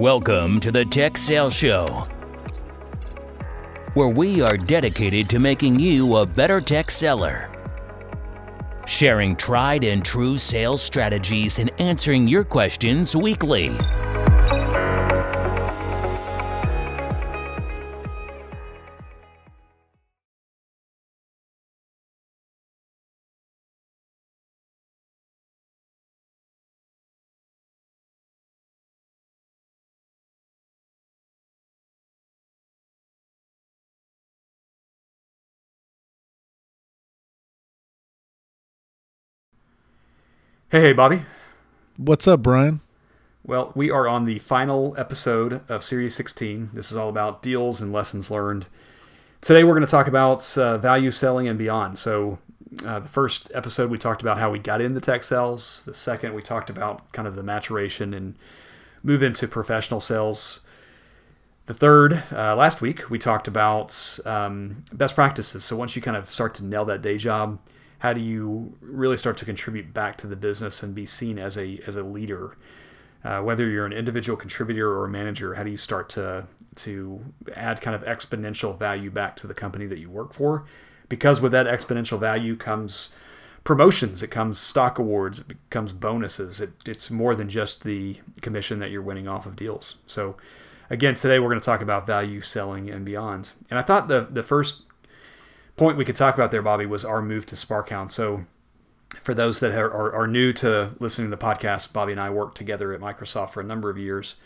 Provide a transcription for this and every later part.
Welcome to the Tech Sales Show, where we are dedicated to making you a better tech seller. Sharing tried and true sales strategies and answering your questions weekly. Hey, hey, Bobby. What's up, Brian? Well, we are on the final episode of Series 16. This is all about deals and lessons learned. Today, we're going to talk about uh, value selling and beyond. So, uh, the first episode, we talked about how we got into tech sales. The second, we talked about kind of the maturation and move into professional sales. The third, uh, last week, we talked about um, best practices. So, once you kind of start to nail that day job, how do you really start to contribute back to the business and be seen as a as a leader? Uh, whether you're an individual contributor or a manager, how do you start to to add kind of exponential value back to the company that you work for? Because with that exponential value comes promotions, it comes stock awards, it becomes bonuses. It, it's more than just the commission that you're winning off of deals. So, again, today we're going to talk about value selling and beyond. And I thought the the first point we could talk about there, Bobby, was our move to SparkHound. So, for those that are, are, are, new to listening to the podcast, Bobby and I worked together at Microsoft for a number of years.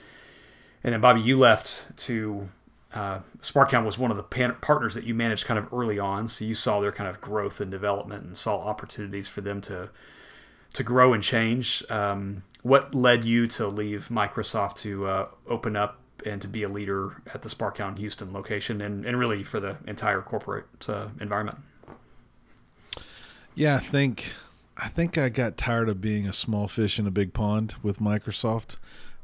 And then, Bobby, you left to uh, SparkHound was one of the pan- partners that you managed kind of early on. So you saw their kind of growth and development and saw opportunities for them to to grow and change. Um, what led you to leave Microsoft to uh, open up and to be a leader at the SparkHound Houston location and, and really for the entire corporate uh, environment. Yeah, I think I think I got tired of being a small fish in a big pond with Microsoft.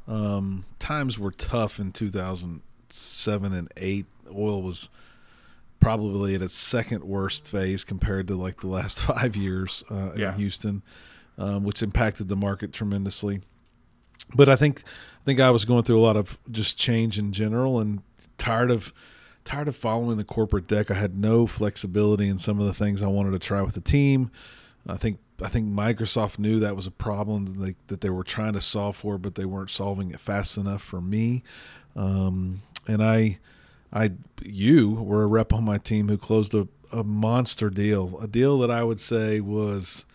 Um, times were tough in 2007 and 8. Oil was probably at its second worst phase compared to like the last five years uh, yeah. in Houston, um, which impacted the market tremendously but I think I think I was going through a lot of just change in general and tired of tired of following the corporate deck. I had no flexibility in some of the things I wanted to try with the team. I think I think Microsoft knew that was a problem that they, that they were trying to solve for, but they weren't solving it fast enough for me. Um, and I, I, you were a rep on my team who closed a, a monster deal, a deal that I would say was,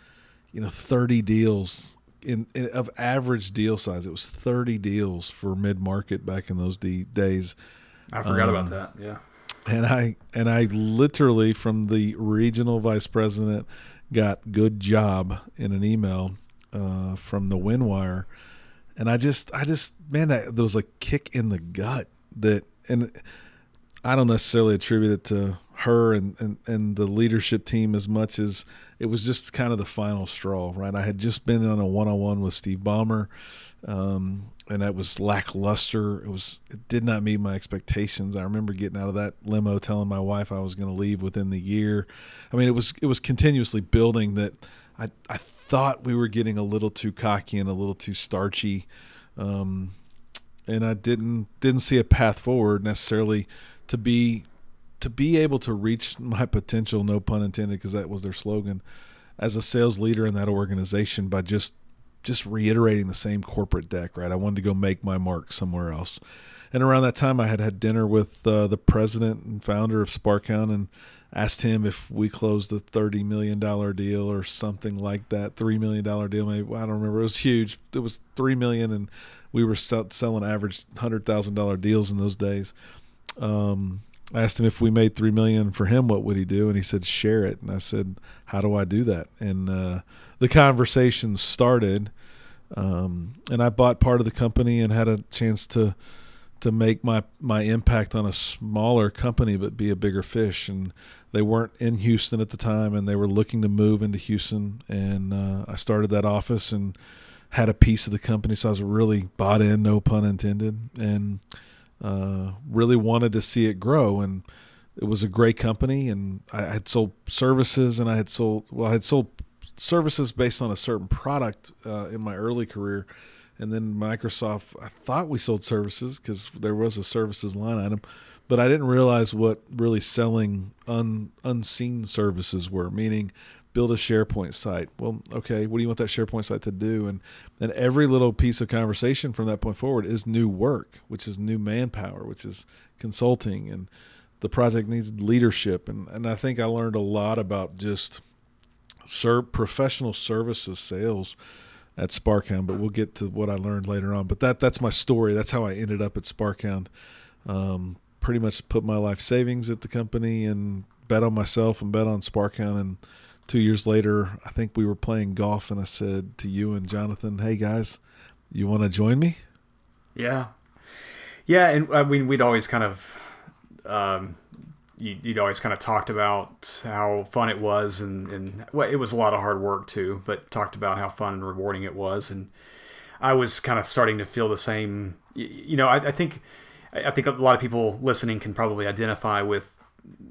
you know, 30 deals in, in, of average deal size. It was 30 deals for mid market back in those d- days. I forgot um, about that. Yeah. And I and I literally from the regional vice president got good job in an email uh, from the Winwire, and I just I just man that there was a kick in the gut that and I don't necessarily attribute it to her and, and, and the leadership team as much as it was just kind of the final straw, right? I had just been on a one on one with Steve Ballmer, um, and that was lackluster. It was it did not meet my expectations. I remember getting out of that limo telling my wife I was going to leave within the year. I mean, it was it was continuously building that. I I thought we were getting a little too cocky and a little too starchy, um, and I didn't didn't see a path forward necessarily to be to be able to reach my potential, no pun intended, because that was their slogan, as a sales leader in that organization by just just reiterating the same corporate deck, right? I wanted to go make my mark somewhere else. And around that time, I had had dinner with uh, the president and founder of SparkHound and asked him if we closed a $30 million deal or something like that, $3 million deal. Maybe, I don't remember. It was huge. It was 3 million, and we were sell- selling average $100,000 deals in those days. Um, I asked him if we made three million for him, what would he do? And he said, share it. And I said, how do I do that? And uh, the conversation started. Um, and I bought part of the company and had a chance to to make my my impact on a smaller company, but be a bigger fish. And they weren't in Houston at the time, and they were looking to move into Houston. And uh, I started that office and had a piece of the company, so I was really bought in, no pun intended. And uh, really wanted to see it grow, and it was a great company. And I had sold services, and I had sold well, I had sold services based on a certain product uh, in my early career, and then Microsoft. I thought we sold services because there was a services line item, but I didn't realize what really selling un, unseen services were. Meaning, build a SharePoint site. Well, okay, what do you want that SharePoint site to do? And then every little piece of conversation from that point forward is new work, which is new manpower, which is consulting and the project needs leadership and, and I think I learned a lot about just serve professional services sales at Sparkhound, but we'll get to what I learned later on. But that that's my story. That's how I ended up at Sparkhound. Um, pretty much put my life savings at the company and bet on myself and bet on Sparkhound. And two years later, I think we were playing golf, and I said to you and Jonathan, "Hey guys, you want to join me?" Yeah, yeah, and I mean we'd always kind of. Um, you'd always kind of talked about how fun it was and, and well, it was a lot of hard work too, but talked about how fun and rewarding it was. And I was kind of starting to feel the same, you know, I, I think, I think a lot of people listening can probably identify with,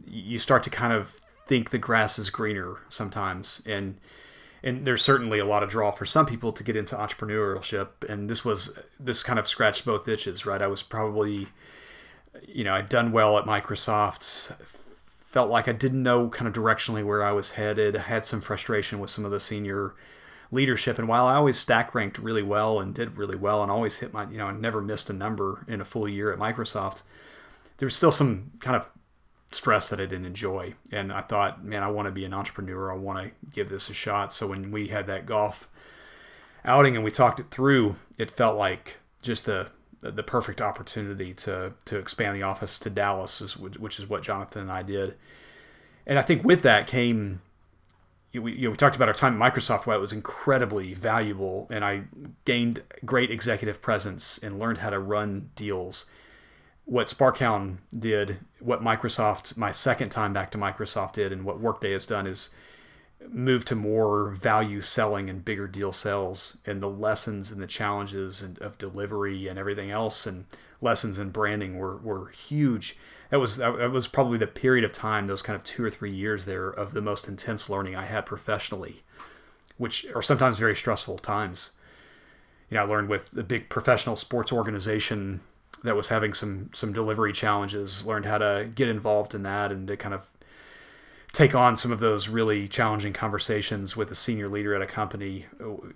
you start to kind of think the grass is greener sometimes. And, and there's certainly a lot of draw for some people to get into entrepreneurship. And this was, this kind of scratched both itches, right? I was probably, you know, I'd done well at Microsoft. Felt like I didn't know kind of directionally where I was headed. I had some frustration with some of the senior leadership. And while I always stack ranked really well and did really well and always hit my, you know, I never missed a number in a full year at Microsoft, there was still some kind of stress that I didn't enjoy. And I thought, man, I want to be an entrepreneur. I want to give this a shot. So when we had that golf outing and we talked it through, it felt like just the the perfect opportunity to to expand the office to Dallas, which is what Jonathan and I did. And I think with that came, we, you know, we talked about our time at Microsoft, why it was incredibly valuable, and I gained great executive presence and learned how to run deals. What Sparkhound did, what Microsoft, my second time back to Microsoft did, and what Workday has done is move to more value selling and bigger deal sales and the lessons and the challenges and, of delivery and everything else and lessons in branding were, were huge. That was that was probably the period of time those kind of two or three years there of the most intense learning i had professionally which are sometimes very stressful times. You know i learned with the big professional sports organization that was having some some delivery challenges learned how to get involved in that and to kind of take on some of those really challenging conversations with a senior leader at a company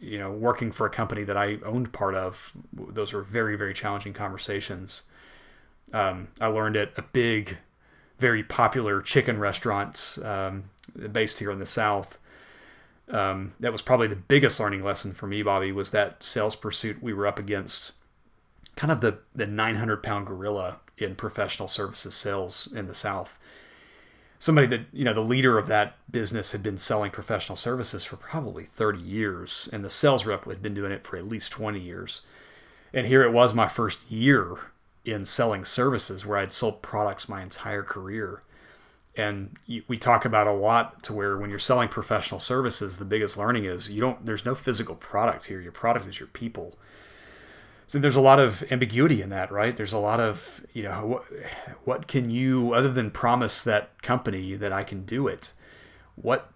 you know working for a company that i owned part of. Those were very very challenging conversations. Um, i learned at a big very popular chicken restaurant um, based here in the south. Um, that was probably the biggest learning lesson for me bobby was that sales pursuit we were up against kind of the, the 900 pound gorilla in professional services sales in the south. Somebody that you know the leader of that business had been selling professional services for probably 30 years and the sales rep had been doing it for at least 20 years. And here it was my first year in selling services where i'd sold products my entire career. And we talk about a lot to where when you're selling professional services the biggest learning is you don't there's no physical product here. Your product is your people so there's a lot of ambiguity in that, right? There's a lot of, you know, what, what can you, other than promise that company that I can do it, what,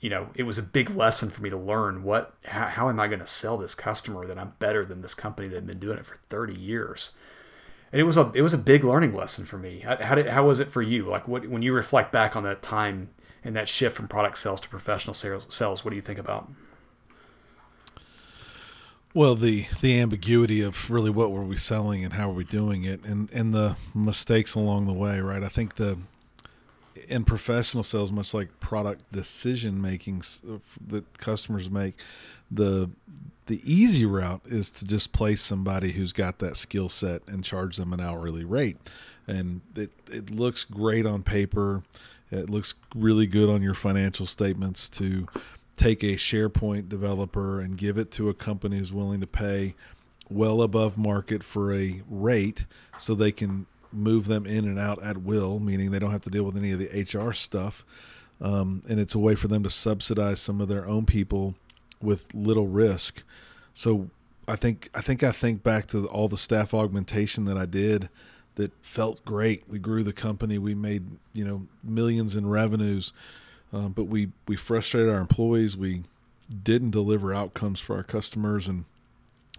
you know, it was a big lesson for me to learn what, how, how am I going to sell this customer that I'm better than this company that had been doing it for 30 years? And it was a, it was a big learning lesson for me. How, how did, how was it for you? Like what, when you reflect back on that time and that shift from product sales to professional sales, sales what do you think about? Well, the the ambiguity of really what were we selling and how are we doing it, and and the mistakes along the way, right? I think the in professional sales, much like product decision making that customers make, the the easy route is to just place somebody who's got that skill set and charge them an hourly rate, and it it looks great on paper. It looks really good on your financial statements to take a SharePoint developer and give it to a company who's willing to pay well above market for a rate so they can move them in and out at will, meaning they don't have to deal with any of the HR stuff. Um, and it's a way for them to subsidize some of their own people with little risk. So I think I think I think back to all the staff augmentation that I did that felt great. We grew the company. We made you know millions in revenues um, but we we frustrated our employees. We didn't deliver outcomes for our customers, and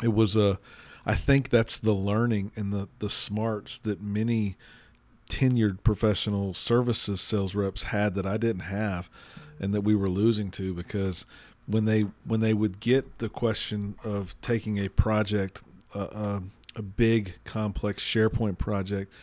it was a. I think that's the learning and the the smarts that many tenured professional services sales reps had that I didn't have, and that we were losing to because when they when they would get the question of taking a project, uh, uh, a big complex SharePoint project,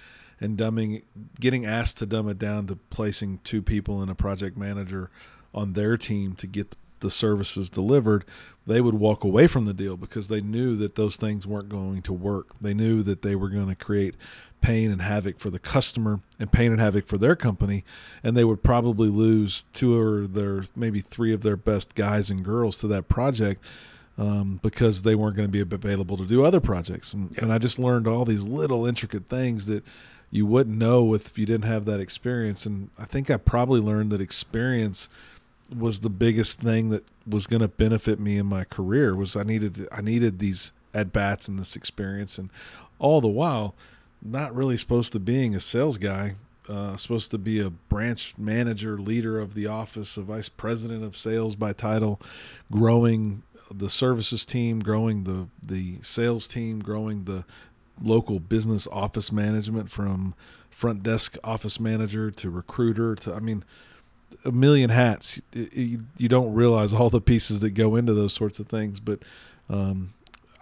and dumbing, getting asked to dumb it down to placing two people and a project manager on their team to get the services delivered, they would walk away from the deal because they knew that those things weren't going to work. They knew that they were going to create pain and havoc for the customer and pain and havoc for their company and they would probably lose two or their maybe three of their best guys and girls to that project um, because they weren't going to be available to do other projects and, and i just learned all these little intricate things that you wouldn't know if you didn't have that experience. And i think i probably learned that experience was the biggest thing that was going to benefit me in my career was i needed i needed these at bats and this experience. And all the while not really supposed to being a sales guy, uh, supposed to be a branch manager, leader of the office, a vice president of sales by title, growing the services team, growing the the sales team, growing the local business office management from front desk office manager to recruiter to I mean a million hats. You, you don't realize all the pieces that go into those sorts of things, but um,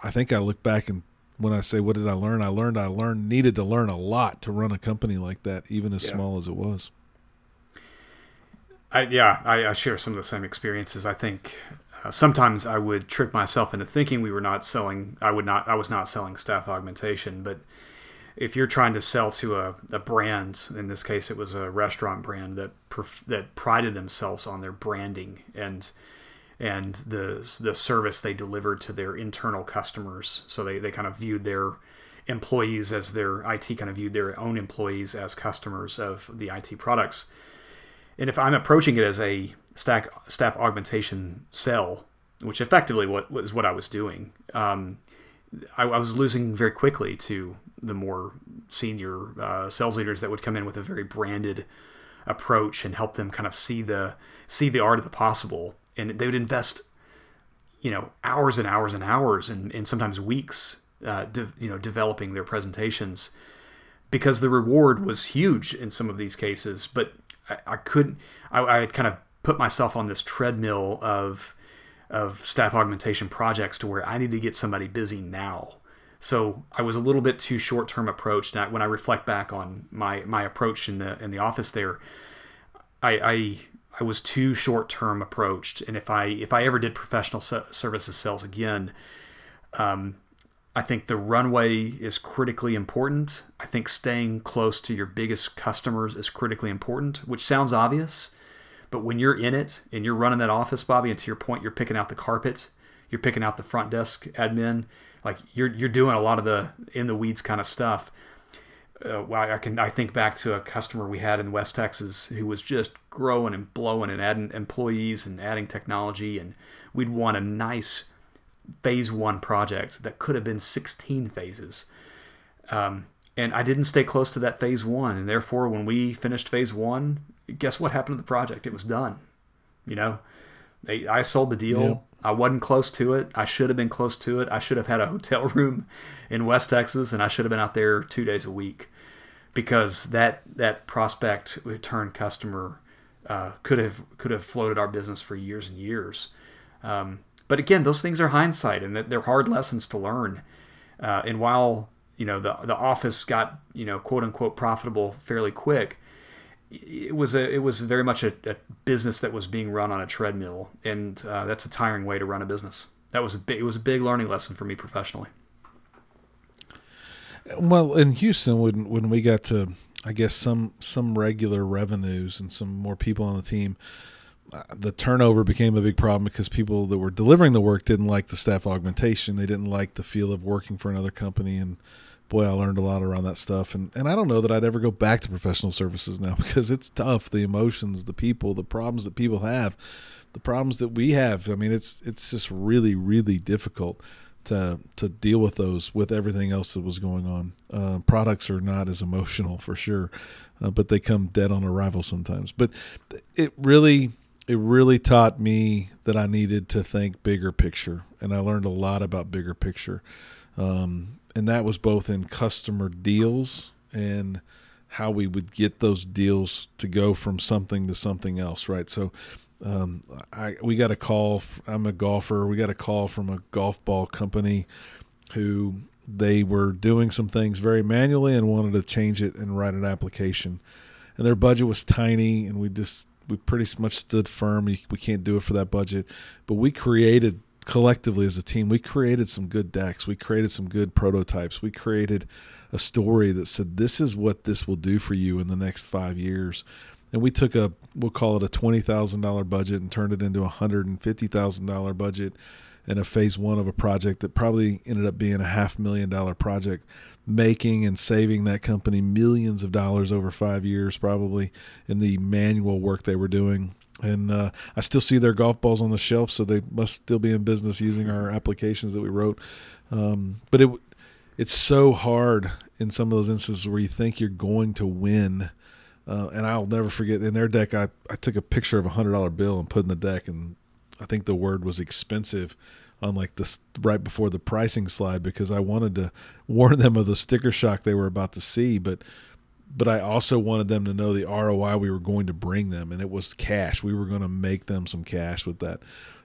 I think I look back and when I say what did I learn, I learned I learned needed to learn a lot to run a company like that, even as yeah. small as it was. I, yeah, I, I, share some of the same experiences. I think uh, sometimes I would trick myself into thinking we were not selling. I would not. I was not selling staff augmentation, but if you're trying to sell to a, a brand, in this case, it was a restaurant brand that perf- that prided themselves on their branding and and the the service they delivered to their internal customers. So they, they kind of viewed their employees as their IT kind of viewed their own employees as customers of the IT products. And if I'm approaching it as a stack, staff augmentation sell, which effectively what was what I was doing, um, I, I, was losing very quickly to the more senior uh, sales leaders that would come in with a very branded approach and help them kind of see the see the art of the possible and they would invest, you know, hours and hours and hours and, and sometimes weeks, uh, de- you know, developing their presentations because the reward was huge in some of these cases. But I, I couldn't, I, I had kind of put myself on this treadmill of, of staff augmentation projects to where I need to get somebody busy now. So I was a little bit too short term approached. When I reflect back on my, my approach in the in the office there, I, I I was too short term approached, and if I if I ever did professional services sales again, um, I think the runway is critically important. I think staying close to your biggest customers is critically important, which sounds obvious, but when you're in it and you're running that office, Bobby, and to your point, you're picking out the carpet, you're picking out the front desk admin, like you're you're doing a lot of the in the weeds kind of stuff uh, I can I think back to a customer we had in West Texas who was just growing and blowing and adding employees and adding technology, and we'd won a nice phase one project that could have been 16 phases. Um, and I didn't stay close to that phase one, and therefore, when we finished phase one, guess what happened to the project? It was done. You know, they, I sold the deal. Yeah. I wasn't close to it. I should have been close to it. I should have had a hotel room in West Texas, and I should have been out there two days a week because that that prospect return customer uh, could have could have floated our business for years and years. Um, but again, those things are hindsight, and they're hard lessons to learn. Uh, and while you know the the office got you know quote unquote profitable fairly quick, it was a it was very much a, a business that was being run on a treadmill, and uh, that's a tiring way to run a business. That was a big, it was a big learning lesson for me professionally. Well, in Houston, when when we got to, I guess some some regular revenues and some more people on the team, uh, the turnover became a big problem because people that were delivering the work didn't like the staff augmentation. They didn't like the feel of working for another company, and boy, I learned a lot around that stuff. And and I don't know that I'd ever go back to professional services now because it's tough. The emotions, the people, the problems that people have, the problems that we have. I mean, it's it's just really really difficult to to deal with those with everything else that was going on. Uh, products are not as emotional for sure, uh, but they come dead on arrival sometimes. But it really it really taught me that I needed to think bigger picture, and I learned a lot about bigger picture. Um, and that was both in customer deals and how we would get those deals to go from something to something else, right? So, um, I we got a call. I'm a golfer. We got a call from a golf ball company who they were doing some things very manually and wanted to change it and write an application. And their budget was tiny, and we just we pretty much stood firm. We, we can't do it for that budget, but we created collectively as a team. We created some good decks. We created some good prototypes. We created a story that said this is what this will do for you in the next five years. And we took a we'll call it a twenty thousand dollar budget and turned it into a hundred and fifty thousand dollar budget in a phase one of a project that probably ended up being a half million dollar project making and saving that company millions of dollars over five years, probably in the manual work they were doing. And uh, I still see their golf balls on the shelf, so they must still be in business using our applications that we wrote. Um, but it it's so hard in some of those instances where you think you're going to win. Uh, and I'll never forget in their deck, I, I took a picture of a hundred dollar bill and put in the deck, and I think the word was expensive on like this right before the pricing slide because I wanted to warn them of the sticker shock they were about to see, but but I also wanted them to know the ROI we were going to bring them, and it was cash. We were going to make them some cash with that.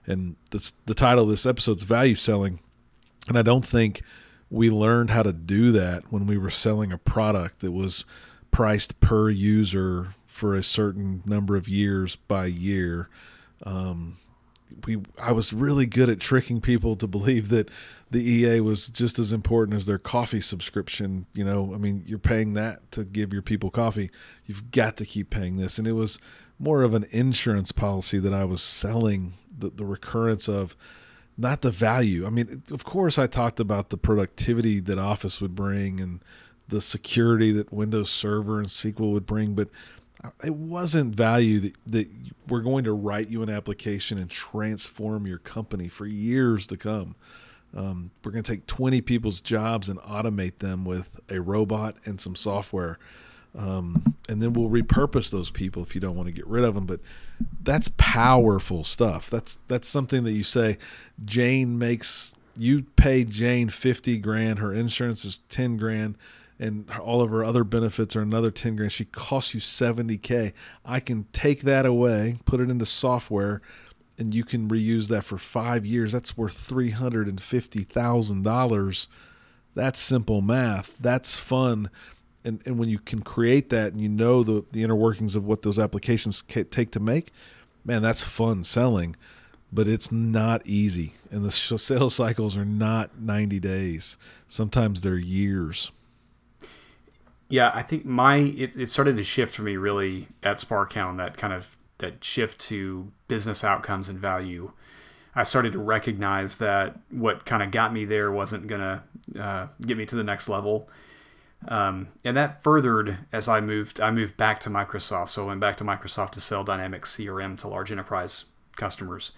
And the the title of this episode is value selling, and I don't think we learned how to do that when we were selling a product that was priced per user for a certain number of years by year. Um, we I was really good at tricking people to believe that the EA was just as important as their coffee subscription. You know, I mean, you're paying that to give your people coffee. You've got to keep paying this, and it was more of an insurance policy that I was selling the, the recurrence of, not the value. I mean, of course, I talked about the productivity that Office would bring and the security that Windows Server and SQL would bring, but it wasn't value that, that we're going to write you an application and transform your company for years to come. Um, we're going to take 20 people's jobs and automate them with a robot and some software. Um, and then we'll repurpose those people if you don't want to get rid of them. But that's powerful stuff. That's that's something that you say. Jane makes you pay Jane 50 grand. Her insurance is 10 grand and all of her other benefits are another 10 grand. She costs you 70K. I can take that away, put it into software, and you can reuse that for five years. That's worth $350,000. That's simple math. That's fun. And, and when you can create that and you know the, the inner workings of what those applications take to make, man, that's fun selling. But it's not easy. And the sales cycles are not 90 days, sometimes they're years. Yeah, I think my it, it started to shift for me really at SparkHound that kind of that shift to business outcomes and value. I started to recognize that what kind of got me there wasn't gonna uh, get me to the next level, um, and that furthered as I moved. I moved back to Microsoft, so I went back to Microsoft to sell Dynamics CRM to large enterprise customers.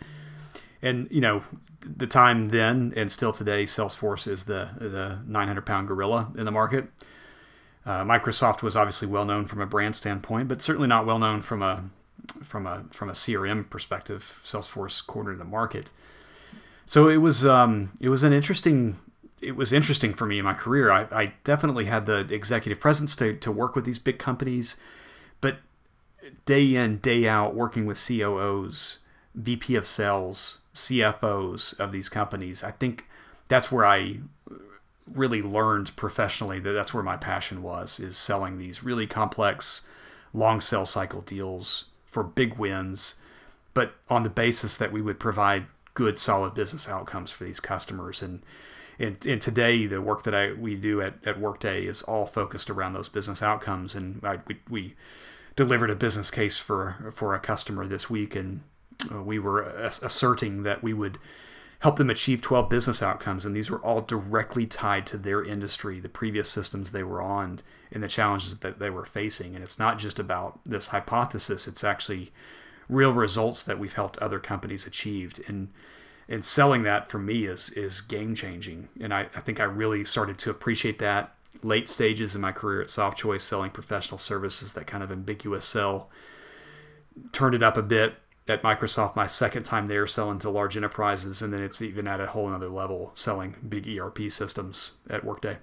And you know, the time then and still today, Salesforce is the the 900 pound gorilla in the market. Uh, Microsoft was obviously well known from a brand standpoint, but certainly not well known from a from a from a CRM perspective. Salesforce cornered the market, so it was um, it was an interesting it was interesting for me in my career. I, I definitely had the executive presence to, to work with these big companies, but day in day out working with COOs, VP of sales, CFOs of these companies, I think that's where I really learned professionally that that's where my passion was is selling these really complex long sales cycle deals for big wins but on the basis that we would provide good solid business outcomes for these customers. And and, and today the work that I we do at, at Workday is all focused around those business outcomes. And I, we, we delivered a business case for for a customer this week and uh, we were asserting that we would help them achieve 12 business outcomes. And these were all directly tied to their industry, the previous systems they were on, and the challenges that they were facing. And it's not just about this hypothesis, it's actually real results that we've helped other companies achieve. And and selling that for me is is game changing. And I, I think I really started to appreciate that late stages in my career at Softchoice selling professional services, that kind of ambiguous sell. Turned it up a bit at Microsoft my second time there selling to large enterprises, and then it's even at a whole other level selling big ERP systems at Workday.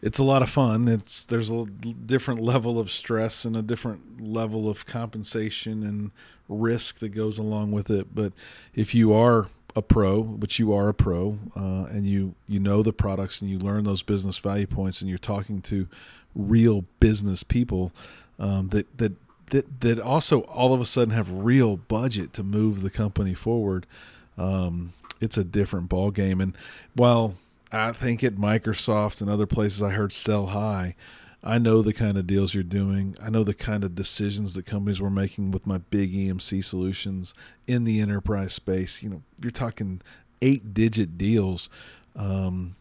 It's a lot of fun. It's there's a different level of stress and a different level of compensation and risk that goes along with it. But if you are a pro, which you are a pro, uh, and you you know the products and you learn those business value points, and you're talking to real business people um, that that that that also all of a sudden have real budget to move the company forward. Um, it's a different ball game, and while I think at Microsoft and other places I heard sell high. I know the kind of deals you're doing. I know the kind of decisions that companies were making with my big EMC solutions in the enterprise space. You know, you're talking eight digit deals. Um,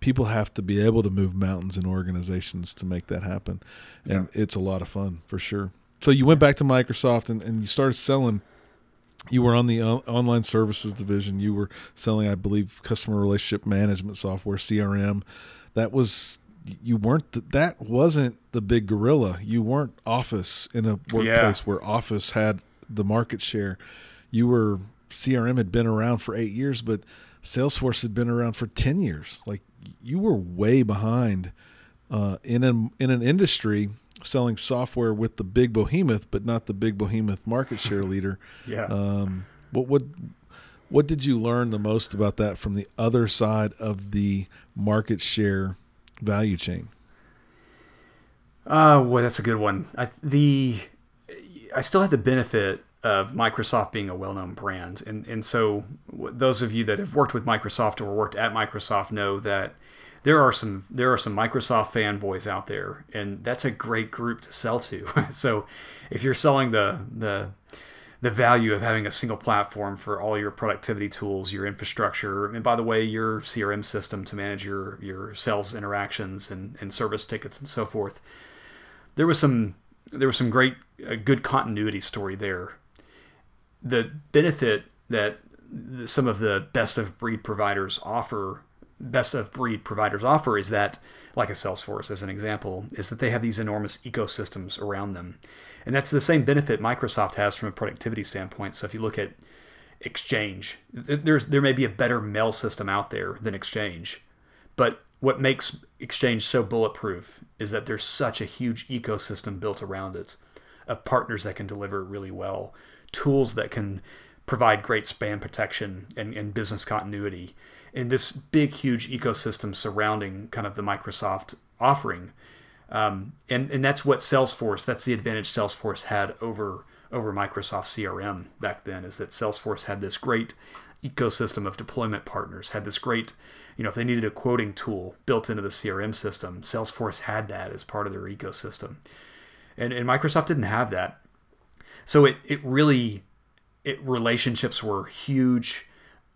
people have to be able to move mountains in organizations to make that happen. And yeah. it's a lot of fun for sure. So you went back to Microsoft and, and you started selling you were on the online services division. You were selling, I believe, customer relationship management software, CRM. That was you weren't that wasn't the big gorilla. You weren't Office in a workplace yeah. where Office had the market share. You were CRM had been around for eight years, but Salesforce had been around for ten years. Like you were way behind uh, in an in an industry selling software with the big behemoth, but not the big behemoth market share leader. yeah. Um, what what what did you learn the most about that from the other side of the market share value chain? Uh, well, that's a good one. I, the I still had the benefit of Microsoft being a well-known brand, and and so those of you that have worked with Microsoft or worked at Microsoft know that there are some there are some Microsoft fanboys out there, and that's a great group to sell to. so, if you're selling the the the value of having a single platform for all your productivity tools, your infrastructure, and by the way, your CRM system to manage your your sales interactions and, and service tickets and so forth. There was some there was some great a good continuity story there. The benefit that some of the best of breed providers offer best of breed providers offer is that, like a Salesforce as an example, is that they have these enormous ecosystems around them. And that's the same benefit Microsoft has from a productivity standpoint. So if you look at Exchange, there's there may be a better mail system out there than Exchange, but what makes Exchange so bulletproof is that there's such a huge ecosystem built around it of partners that can deliver really well, tools that can provide great spam protection and, and business continuity in this big, huge ecosystem surrounding kind of the Microsoft offering. Um, and, and that's what Salesforce, that's the advantage Salesforce had over, over Microsoft CRM back then, is that Salesforce had this great ecosystem of deployment partners, had this great, you know, if they needed a quoting tool built into the CRM system, Salesforce had that as part of their ecosystem. And, and Microsoft didn't have that. So it, it really, it relationships were huge.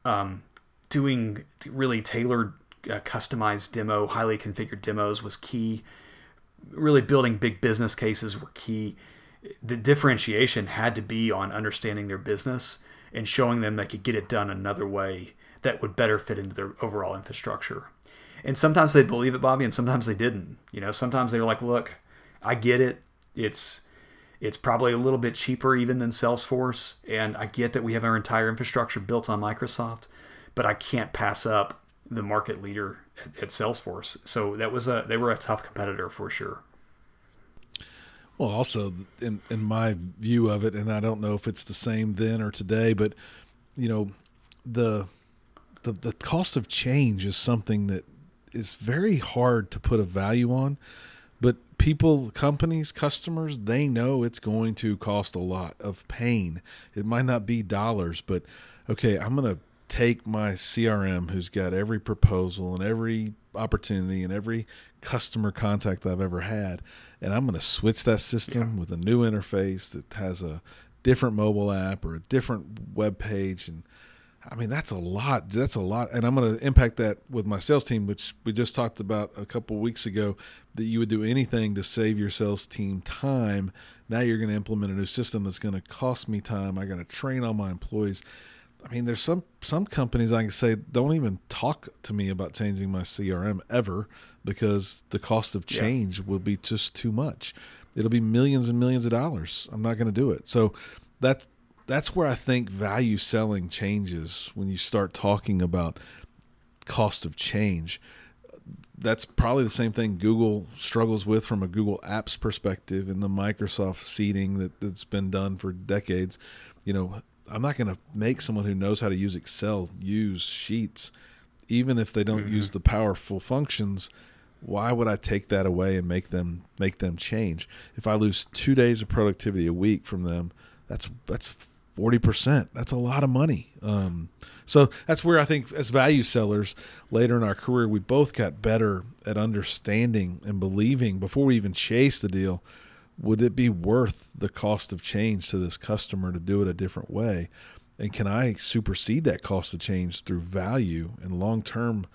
Um, doing really tailored, uh, customized demo, highly configured demos was key. Really building big business cases were key. The differentiation had to be on understanding their business and showing them they could get it done another way that would better fit into their overall infrastructure. And sometimes they believe it, Bobby, and sometimes they didn't. You know, sometimes they were like, "Look, I get it. It's it's probably a little bit cheaper even than Salesforce, and I get that we have our entire infrastructure built on Microsoft, but I can't pass up the market leader at, at Salesforce. So that was a they were a tough competitor for sure. Well, also in in my view of it, and I don't know if it's the same then or today, but you know, the the the cost of change is something that is very hard to put a value on. But people, companies, customers, they know it's going to cost a lot of pain. It might not be dollars, but okay, I'm going to take my CRM who's got every proposal and every opportunity and every customer contact I've ever had, and I'm going to switch that system yeah. with a new interface that has a different mobile app or a different web page and I mean that's a lot that's a lot and I'm going to impact that with my sales team which we just talked about a couple weeks ago that you would do anything to save your sales team time now you're going to implement a new system that's going to cost me time I got to train all my employees I mean, there's some some companies I can say don't even talk to me about changing my CRM ever because the cost of change yeah. will be just too much. it'll be millions and millions of dollars. I'm not going to do it. So that's that's where I think value selling changes when you start talking about cost of change. That's probably the same thing Google struggles with from a Google Apps perspective and the Microsoft seeding that, that's been done for decades. You know, I'm not going to make someone who knows how to use Excel use Sheets, even if they don't mm-hmm. use the powerful functions. Why would I take that away and make them make them change? If I lose two days of productivity a week from them, that's that's forty percent. That's a lot of money. Um, so that's where I think, as value sellers, later in our career, we both got better at understanding and believing before we even chase the deal. Would it be worth the cost of change to this customer to do it a different way? And can I supersede that cost of change through value and long term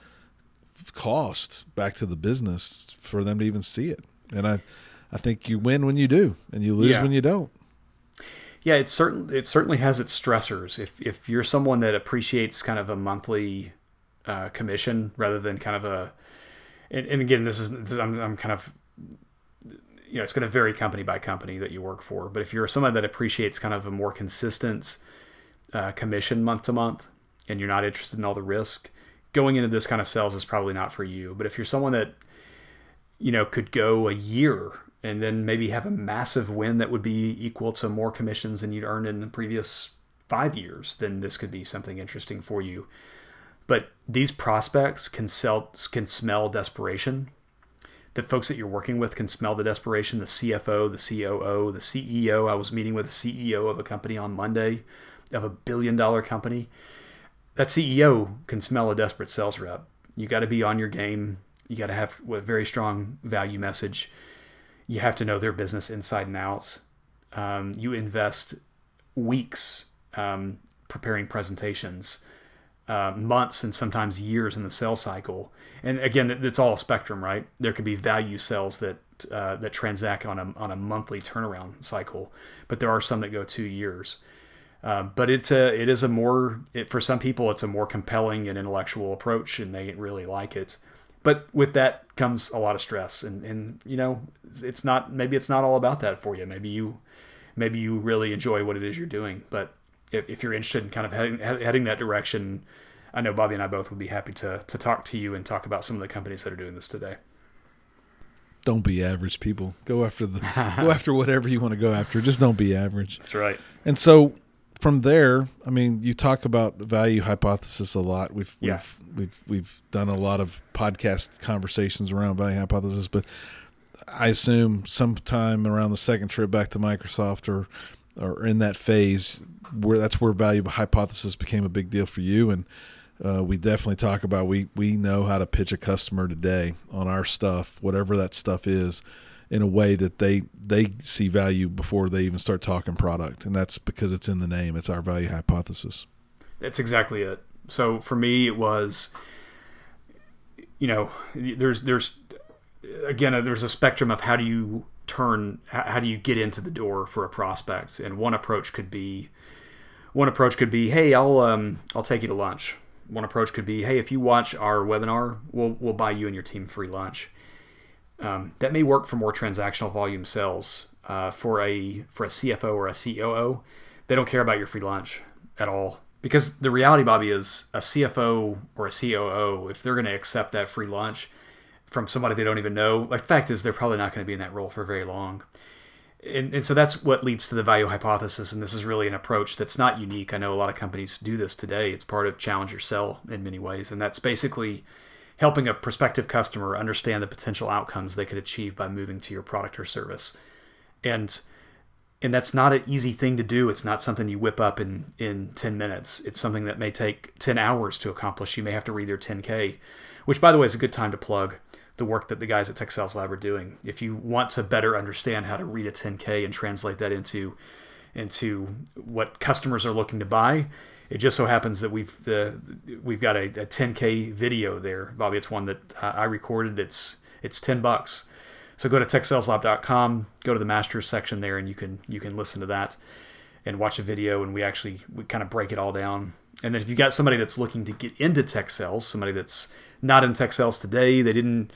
cost back to the business for them to even see it? And I, I think you win when you do, and you lose yeah. when you don't. Yeah, it certain it certainly has its stressors. If if you're someone that appreciates kind of a monthly uh, commission rather than kind of a, and, and again, this is, this is I'm, I'm kind of you know, it's going to vary company by company that you work for. But if you're someone that appreciates kind of a more consistent uh, commission month to month, and you're not interested in all the risk, going into this kind of sales is probably not for you. But if you're someone that you know could go a year and then maybe have a massive win that would be equal to more commissions than you'd earned in the previous five years, then this could be something interesting for you. But these prospects can sell can smell desperation. The folks that you're working with can smell the desperation. The CFO, the COO, the CEO. I was meeting with the CEO of a company on Monday, of a billion dollar company. That CEO can smell a desperate sales rep. You got to be on your game. You got to have a very strong value message you have to know their business inside and out. Um, you invest weeks um, preparing presentations, uh, months and sometimes years in the sales cycle. And again, it's all a spectrum, right? There could be value sales that uh, that transact on a on a monthly turnaround cycle, but there are some that go two years. Uh, but it's a it is a more it, for some people it's a more compelling and intellectual approach, and they really like it but with that comes a lot of stress and and you know it's not maybe it's not all about that for you maybe you maybe you really enjoy what it is you're doing but if, if you're interested in kind of heading, heading that direction i know bobby and i both would be happy to to talk to you and talk about some of the companies that are doing this today. Don't be average people. Go after the go after whatever you want to go after. Just don't be average. That's right. And so from there, I mean, you talk about value hypothesis a lot. We've yeah. we've we've we've done a lot of podcast conversations around value hypothesis, but I assume sometime around the second trip back to Microsoft or or in that phase where that's where value hypothesis became a big deal for you. And uh, we definitely talk about we we know how to pitch a customer today on our stuff whatever that stuff is in a way that they they see value before they even start talking product, and that's because it's in the name. It's our value hypothesis. That's exactly it. So for me, it was, you know, there's there's again there's a spectrum of how do you turn how do you get into the door for a prospect, and one approach could be one approach could be, hey, I'll um I'll take you to lunch. One approach could be, hey, if you watch our webinar, we'll we'll buy you and your team free lunch um, that may work for more transactional volume sales. Uh, for a for a CFO or a COO, they don't care about your free lunch at all. Because the reality, Bobby, is a CFO or a COO, if they're going to accept that free lunch from somebody they don't even know, like fact is they're probably not going to be in that role for very long. And, and so that's what leads to the value hypothesis. And this is really an approach that's not unique. I know a lot of companies do this today. It's part of challenge sell in many ways. And that's basically helping a prospective customer understand the potential outcomes they could achieve by moving to your product or service. And and that's not an easy thing to do. It's not something you whip up in in 10 minutes. It's something that may take 10 hours to accomplish. You may have to read their 10K, which by the way is a good time to plug the work that the guys at Tech Sales Lab are doing. If you want to better understand how to read a 10K and translate that into into what customers are looking to buy, it just so happens that we've the we've got a, a 10k video there, Bobby. It's one that I recorded. It's it's 10 bucks. So go to techsaleslab.com, go to the masters section there, and you can you can listen to that and watch a video. And we actually we kind of break it all down. And then if you got somebody that's looking to get into tech sales, somebody that's not in tech sales today, they didn't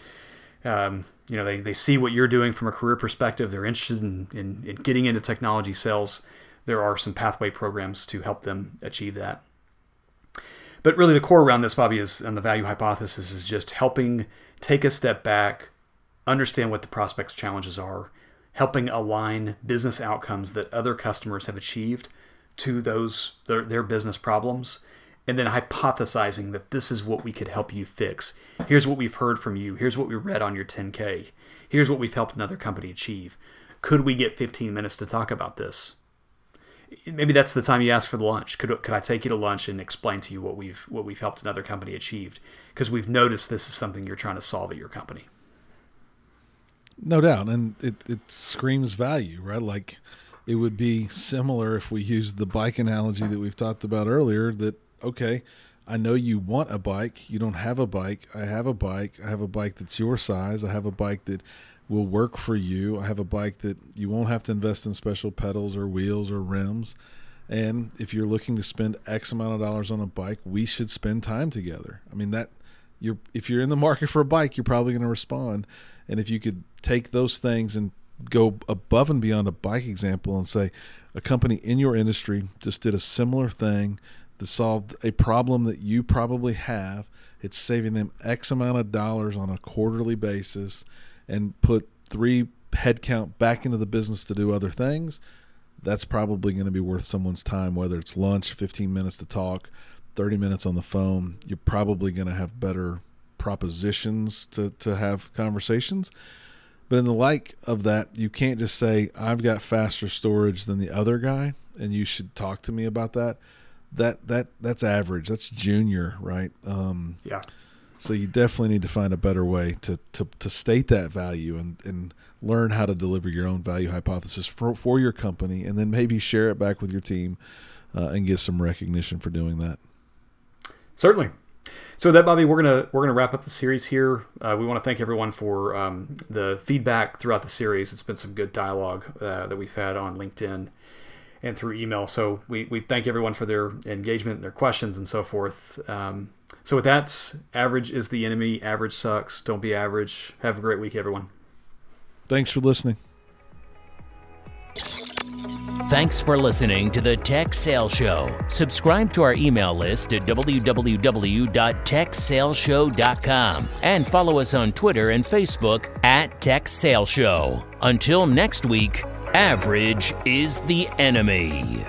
um, you know they, they see what you're doing from a career perspective. They're interested in, in, in getting into technology sales. There are some pathway programs to help them achieve that. But really, the core around this, Bobby, is and the value hypothesis is just helping take a step back, understand what the prospect's challenges are, helping align business outcomes that other customers have achieved to those their, their business problems, and then hypothesizing that this is what we could help you fix. Here's what we've heard from you. Here's what we read on your 10K. Here's what we've helped another company achieve. Could we get 15 minutes to talk about this? maybe that's the time you ask for the lunch. Could could I take you to lunch and explain to you what we've what we've helped another company achieve? Because we've noticed this is something you're trying to solve at your company. No doubt, and it it screams value, right? Like it would be similar if we used the bike analogy that we've talked about earlier. That okay, I know you want a bike. You don't have a bike. I have a bike. I have a bike that's your size. I have a bike that will work for you. I have a bike that you won't have to invest in special pedals or wheels or rims. And if you're looking to spend X amount of dollars on a bike, we should spend time together. I mean that you're if you're in the market for a bike, you're probably going to respond. And if you could take those things and go above and beyond a bike example and say a company in your industry just did a similar thing that solved a problem that you probably have. It's saving them X amount of dollars on a quarterly basis and put three headcount back into the business to do other things, that's probably going to be worth someone's time, whether it's lunch, 15 minutes to talk, 30 minutes on the phone. You're probably going to have better propositions to, to have conversations. But in the like of that, you can't just say, I've got faster storage than the other guy, and you should talk to me about that. That that that's average. That's junior, right? Um, yeah. So you definitely need to find a better way to, to, to state that value and, and learn how to deliver your own value hypothesis for, for your company and then maybe share it back with your team uh, and get some recognition for doing that. Certainly. So that Bobby, we're gonna we're gonna wrap up the series here. Uh, we want to thank everyone for um, the feedback throughout the series. It's been some good dialogue uh, that we've had on LinkedIn and through email. So we, we thank everyone for their engagement, their questions, and so forth. Um, so with that, average is the enemy. Average sucks. Don't be average. Have a great week, everyone. Thanks for listening. Thanks for listening to the Tech Sales Show. Subscribe to our email list at www.techsaleshow.com and follow us on Twitter and Facebook at Tech Sales Show. Until next week, Average is the enemy.